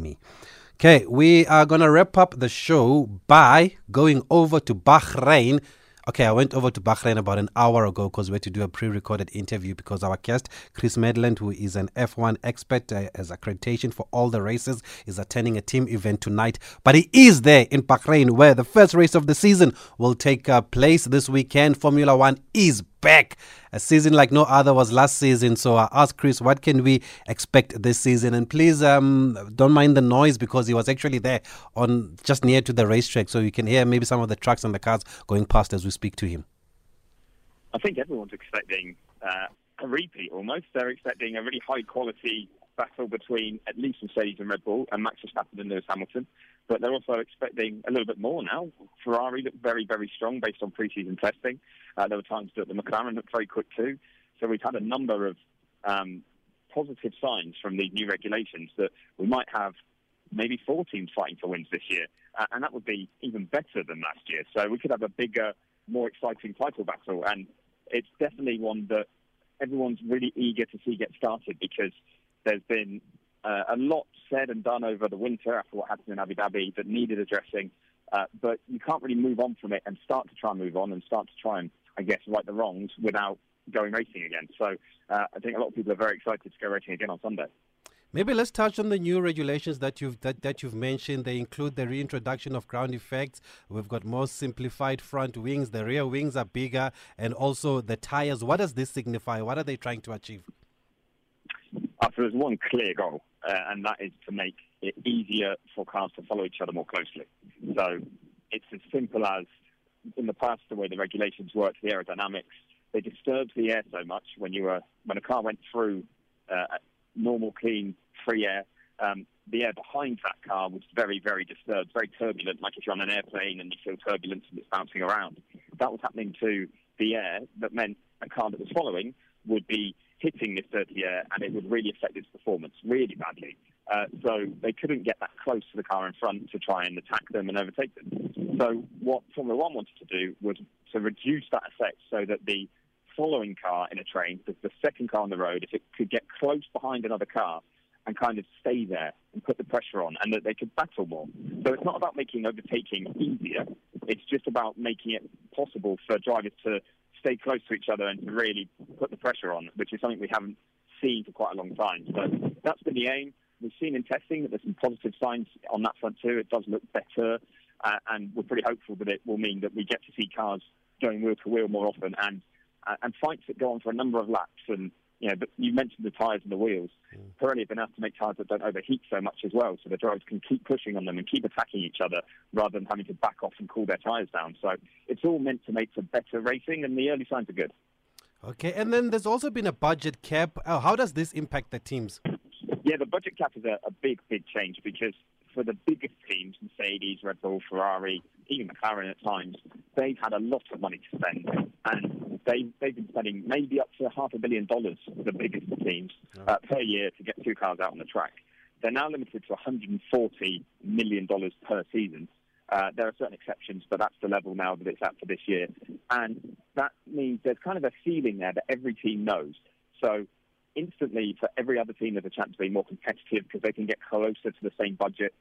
me. Okay, we are going to wrap up the show by going over to Bahrain Okay, I went over to Bahrain about an hour ago because we had to do a pre recorded interview because our guest, Chris Medland, who is an F1 expert, uh, has accreditation for all the races, is attending a team event tonight. But he is there in Bahrain where the first race of the season will take uh, place this weekend. Formula One is back. A season like no other was last season. So I asked Chris, what can we expect this season? And please um, don't mind the noise because he was actually there on just near to the racetrack. So you can hear maybe some of the trucks and the cars going past as we speak to him. I think everyone's expecting uh, a repeat almost. They're expecting a really high quality battle between at least Mercedes and Red Bull and Max Verstappen and Lewis Hamilton. But they're also expecting a little bit more now. Ferrari looked very, very strong based on pre-season testing. Uh, there were times that the McLaren looked very quick too. So we've had a number of um, positive signs from these new regulations that we might have maybe four teams fighting for wins this year. Uh, and that would be even better than last year. So we could have a bigger, more exciting title battle. And it's definitely one that everyone's really eager to see get started because there's been uh, a lot said and done over the winter after what happened in Abu Dhabi that needed addressing. Uh, but you can't really move on from it and start to try and move on and start to try and, I guess, right the wrongs without going racing again. So uh, I think a lot of people are very excited to go racing again on Sunday. Maybe let's touch on the new regulations that you've that, that you've mentioned. They include the reintroduction of ground effects. We've got more simplified front wings. The rear wings are bigger, and also the tires. What does this signify? What are they trying to achieve? Uh, so there's one clear goal, uh, and that is to make it easier for cars to follow each other more closely. So it's as simple as in the past, the way the regulations worked, the aerodynamics, they disturbed the air so much when you were when a car went through uh, normal, clean, free air. Um, the air behind that car was very, very disturbed, very turbulent, like if you're on an airplane and you feel turbulence and it's bouncing around. That was happening to the air that meant a car that was following would be hitting this dirty air and it would really affect its performance really badly. Uh, so they couldn't get that close to the car in front to try and attack them and overtake them. So what Formula One wanted to do was to reduce that effect so that the following car in a train, the, the second car on the road, if it could get close behind another car and kind of stay there and put the pressure on and that they could battle more. So it's not about making overtaking easier. It's just about making it possible for drivers to stay close to each other and really put the pressure on, which is something we haven't seen for quite a long time. So that's been the aim. We've seen in testing that there's some positive signs on that front too. It does look better, uh, and we're pretty hopeful that it will mean that we get to see cars going wheel to wheel more often and uh, and fights that go on for a number of laps and you know, you mentioned the tyres and the wheels. Mm. Pirelli have been asked to make tyres that don't overheat so much as well, so the drivers can keep pushing on them and keep attacking each other rather than having to back off and cool their tyres down. So it's all meant to make for better racing, and the early signs are good. Okay, and then there's also been a budget cap. Uh, how does this impact the teams? Yeah, the budget cap is a, a big, big change because for the biggest teams, Mercedes, Red Bull, Ferrari, even McLaren at times, they've had a lot of money to spend, and they they've been spending maybe up to half a billion dollars for the biggest teams uh, per year to get two cars out on the track. They're now limited to 140 million dollars per season. Uh, there are certain exceptions, but that's the level now that it's at for this year, and that means there's kind of a ceiling there that every team knows. So instantly for every other team there's a chance to be more competitive because they can get closer to the same budget.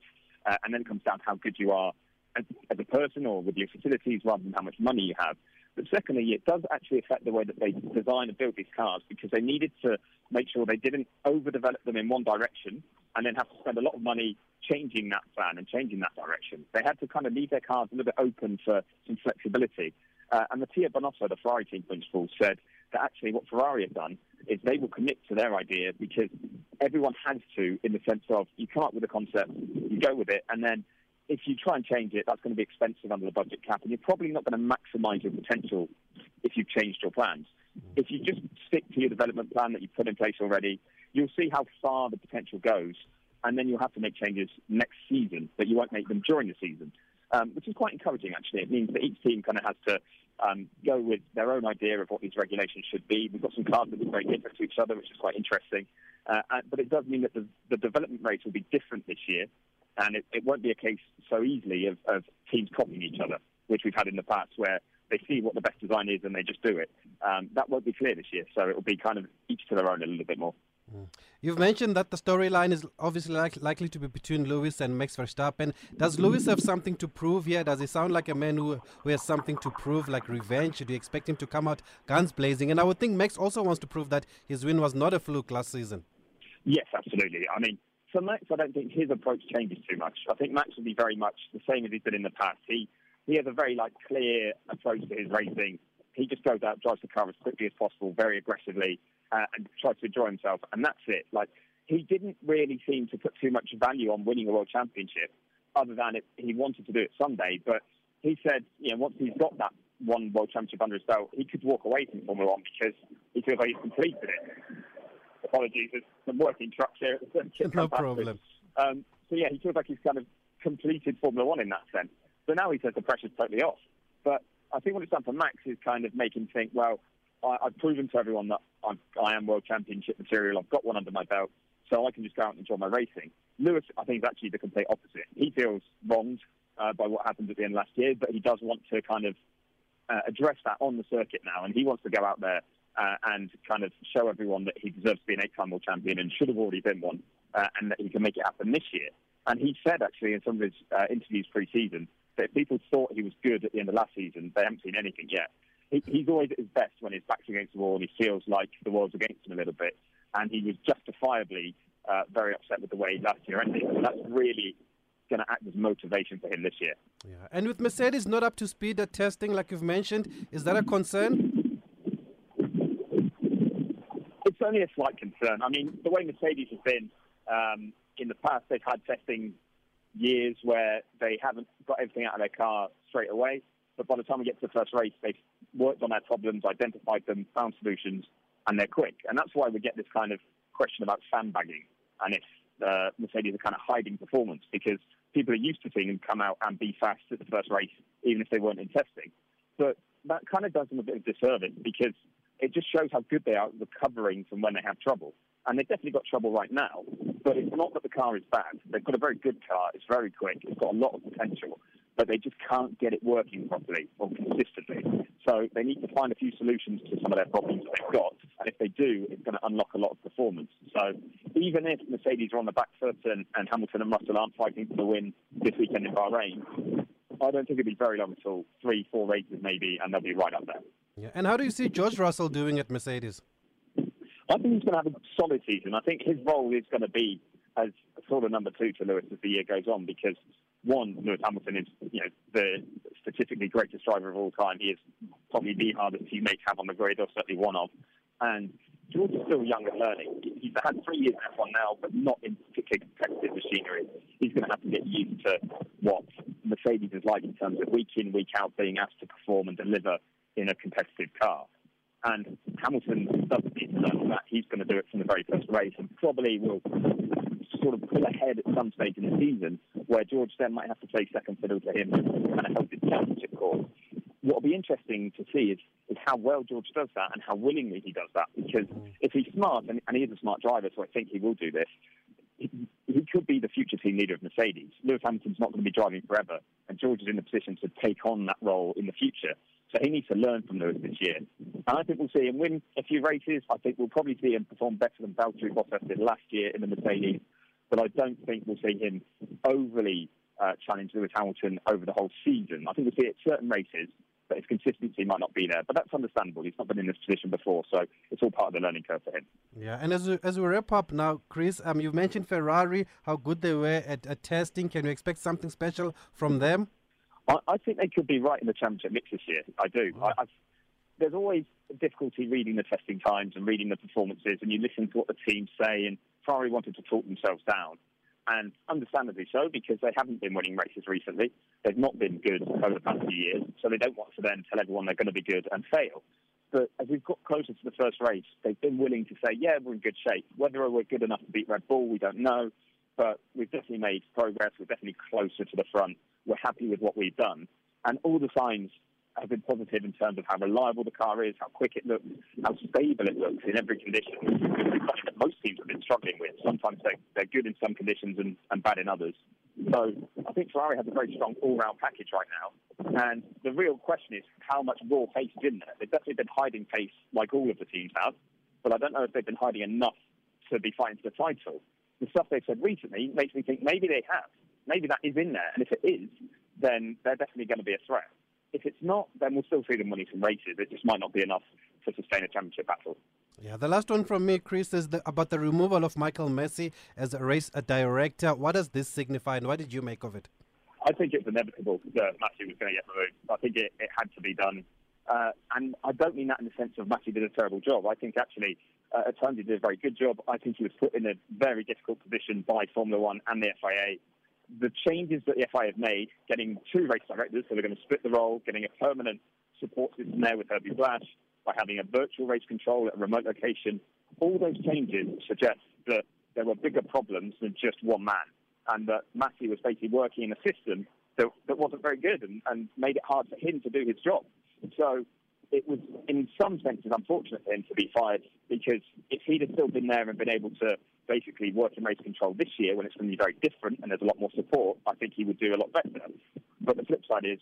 Uh, and then it comes down to how good you are as, as, a person or with your facilities rather than how much money you have. But secondly, it does actually affect the way that they design and build these cars because they needed to make sure they didn't overdevelop them in one direction and then have to spend a lot of money changing that plan and changing that direction. They had to kind of leave their cars a little bit open for some flexibility. Uh, and Mattia Binotto, the Ferrari team principal, said that actually what Ferrari have done is they will commit to their idea because everyone has to, in the sense of you come up with a concept, you go with it, and then if you try and change it, that's going to be expensive under the budget cap, and you're probably not going to maximise your potential if you've changed your plans. If you just stick to your development plan that you've put in place already, you'll see how far the potential goes, and then you'll have to make changes next season, but you won't make them during the season um, which is quite encouraging, actually. It means that each team kind of has to um, go with their own idea of what these regulations should be. We've got some cars that are very different to each other, which is quite interesting. Uh, but it does mean that the, the, development rates will be different this year, and it, it won't be a case so easily of, of, teams copying each other, which we've had in the past, where they see what the best design is and they just do it. Um, that won't be clear this year, so it will be kind of each to their own a little bit more. You've mentioned that the storyline is obviously like, likely to be between Lewis and Max Verstappen. Does Lewis have something to prove here? Does he sound like a man who, who has something to prove, like revenge? Do you expect him to come out guns blazing? And I would think Max also wants to prove that his win was not a fluke last season. Yes, absolutely. I mean, for Max, I don't think his approach changes too much. I think Max will be very much the same as he's been in the past. He he has a very like clear approach to his racing. He just goes out, drives the car as quickly as possible, very aggressively uh, and try to enjoy himself, and that's it. Like he didn't really seem to put too much value on winning a world championship, other than it, he wanted to do it someday. But he said, you know, once he's got that one world championship under his belt, he could walk away from Formula One because he feels like he's completed it. Apologies, there's some working trucks here. no problem. Um, so yeah, he feels like he's kind of completed Formula One in that sense. So now he says the pressure's totally off. But I think what it's done for Max is kind of make him think, well, I, have proven to everyone that I'm, I am world championship material. I've got one under my belt, so I can just go out and enjoy my racing. Lewis, I think, is actually the complete opposite. He feels wronged uh, by what happened at the end of last year, but he does want to kind of uh, address that on the circuit now, and he wants to go out there uh, and kind of show everyone that he deserves to be an eight-time world champion and should have already been one, uh, and that he can make it happen this year. And he said actually in some of his uh, interviews pre-season that if people thought he was good at the end of last season, they haven't seen anything yet he, he's always at his best when his back's against the wall and he feels like the world's against him a little bit. And he was justifiably uh, very upset with the way last year ended. So that's really going to act as motivation for him this year. Yeah. And with Mercedes not up to speed at testing, like you've mentioned, is that a concern? It's only a slight concern. I mean, the way Mercedes has been um, in the past, they've had testing years where they haven't got everything out of their car straight away. But by the time we get to the first race, they've worked on their problems, identified them, found solutions, and they're quick. And that's why we get this kind of question about sandbagging and if uh, Mercedes are kind of hiding performance because people are used to seeing them come out and be fast at the first race, even if they weren't in testing. But that kind of does them a bit of disservice because it just shows how good they are at recovering from when they have trouble. And they've definitely got trouble right now, but it's not that the car is bad. They've got a very good car. It's very quick. It's got a lot of potential but they just can't get it working properly or consistently. So they need to find a few solutions to some of their problems that they've got. And if they do, it's going to unlock a lot of performance. So even if Mercedes are on the back foot and, and Hamilton and Russell aren't fighting for the win this weekend in Bahrain, I don't think it'll be very long at all. Three, four races maybe, and they'll be right up there. Yeah. And how do you see George Russell doing at Mercedes? I think he's going to have a solid season. I think his role is going to be as sort of number two to Lewis as the year goes on because one, Lewis Hamilton is you know the statistically greatest driver of all time. He is probably the hardest teammate to have on the grid, or certainly one of. And George is still young and learning. He's had three years in F1 now, but not in particularly competitive machinery. He's going to have to get used to what Mercedes is like in terms of week in, week out being asked to perform and deliver in a competitive car. And Hamilton doesn't need to learn that. He's going to do it from the very first race and probably will sort of pull ahead at some stage in the season where George then might have to play second fiddle to him and help his championship cause. What will be interesting to see is, is how well George does that and how willingly he does that. Because if he's smart, and, and he is a smart driver, so I think he will do this, he, he could be the future team leader of Mercedes. Lewis Hamilton's not going to be driving forever, and George is in the position to take on that role in the future. So he needs to learn from Lewis this year. And I think we'll see him win a few races. I think we'll probably see him perform better than Valtteri Bottas did last year in the Mercedes but I don't think we'll see him overly uh, challenge Lewis Hamilton over the whole season. I think we'll see it at certain races, but his consistency might not be there. But that's understandable. He's not been in this position before, so it's all part of the learning curve for him. Yeah, and as we, as we wrap up now, Chris, um, you've mentioned Ferrari, how good they were at, at testing. Can you expect something special from them? I, I, think they could be right in the championship mix this year. I do. Oh. I, there's always difficulty reading the testing times and reading the performances, and you listen to what the teams say and Ferrari wanted to talk themselves down, and understandably so because they haven't been winning races recently. They've not been good over the past few years, so they don't want to then tell everyone they're going to be good and fail. But as we've got closer to the first race, they've been willing to say, yeah, we're in good shape. Whether we're good enough to beat Red Bull, we don't know. But we've definitely made progress. We're definitely closer to the front. We're happy with what we've done. And all the signs have been positive in terms of how reliable the car is, how quick it looks, how stable it looks in every condition. That most teams have been struggling with. Sometimes they're, they're good in some conditions and, and bad in others. So I think Ferrari has a very strong all-round package right now. And the real question is how much raw pace is in there. They've definitely been hiding pace like all of the teams have, but I don't know if they've been hiding enough to be fighting for the title. The stuff they've said recently makes me think maybe they have. Maybe that is in there. And if it is, then they're definitely going to be a threat. If it's not, then we'll still see the money from races. It just might not be enough to sustain a championship battle. Yeah, the last one from me, Chris, is the, about the removal of Michael Masi as a race director. What does this signify, and what did you make of it? I think it's inevitable that Masi was going to get removed. I think it, it had to be done. Uh, and I don't mean that in the sense of Masi did a terrible job. I think actually, uh, at times he did a very good job. I think he was put in a very difficult position by Formula One and the FIA. The changes that the FIA have made, getting two race directors, so they're going to split the role, getting a permanent support system there with Herbie Blash, by having a virtual race control at a remote location, all those changes suggest that there were bigger problems than just one man, and that Masi was basically working in a system that, that wasn't very good and, and made it hard for him to do his job. So it was, in some senses, unfortunate for him to be fired because if he'd have still been there and been able to basically work in race control this year when it's going to be very different and there's a lot more support, I think he would do a lot better. But the flip side is,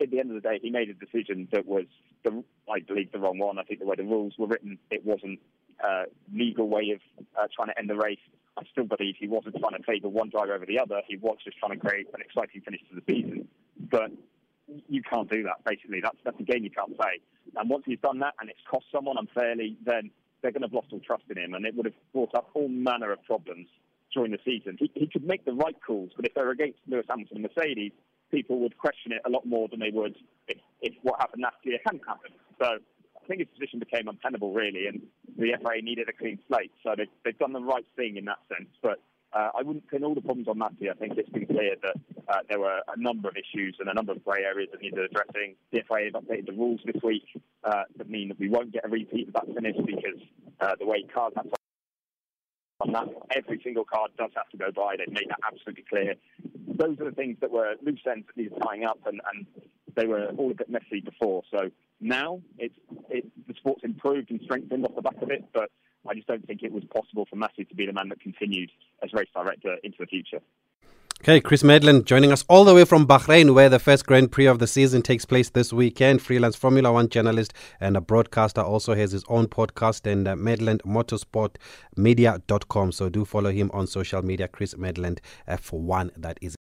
at the end of the day, he made a decision that was, the, I believe, the wrong one. I think the way the rules were written, it wasn't a legal way of uh, trying to end the race. I still believe he wasn't trying to favour one driver over the other. He was just trying to create an exciting finish to the season. But you can't do that. Basically, that's that's a game you can't play. And once he's done that, and it's cost someone unfairly, then they're going to have lost all trust in him, and it would have brought up all manner of problems during the season. He, he could make the right calls, but if they're against Lewis Hamilton and Mercedes, people would question it a lot more than they would if, if what happened last year hadn't happened. So I think his position became untenable, really, and the FIA needed a clean slate. So they, they've done the right thing in that sense. But uh, I wouldn't pin all the problems on Masi. I think it's been clear that uh, there were a number of issues and a number of grey areas that needed addressing. The FIA have updated the rules this week uh, that mean that we won't get a repeat of that finish because uh, the way cars have to on that, every single car does have to go by. They've made that absolutely clear. Those are the things that were loose ends that needed tying up, and, and they were all a bit messy before. So now it's it, the sport's improved and strengthened off the back of it, but I just don't think it was possible for Masi to be the man that continued as race director into the future. Okay, Chris Medland joining us all the way from Bahrain, where the first Grand Prix of the season takes place this weekend. Freelance Formula One journalist and a broadcaster also has his own podcast and uh, Medland Motorsport Media.com. So do follow him on social media, Chris Medland F1, that is.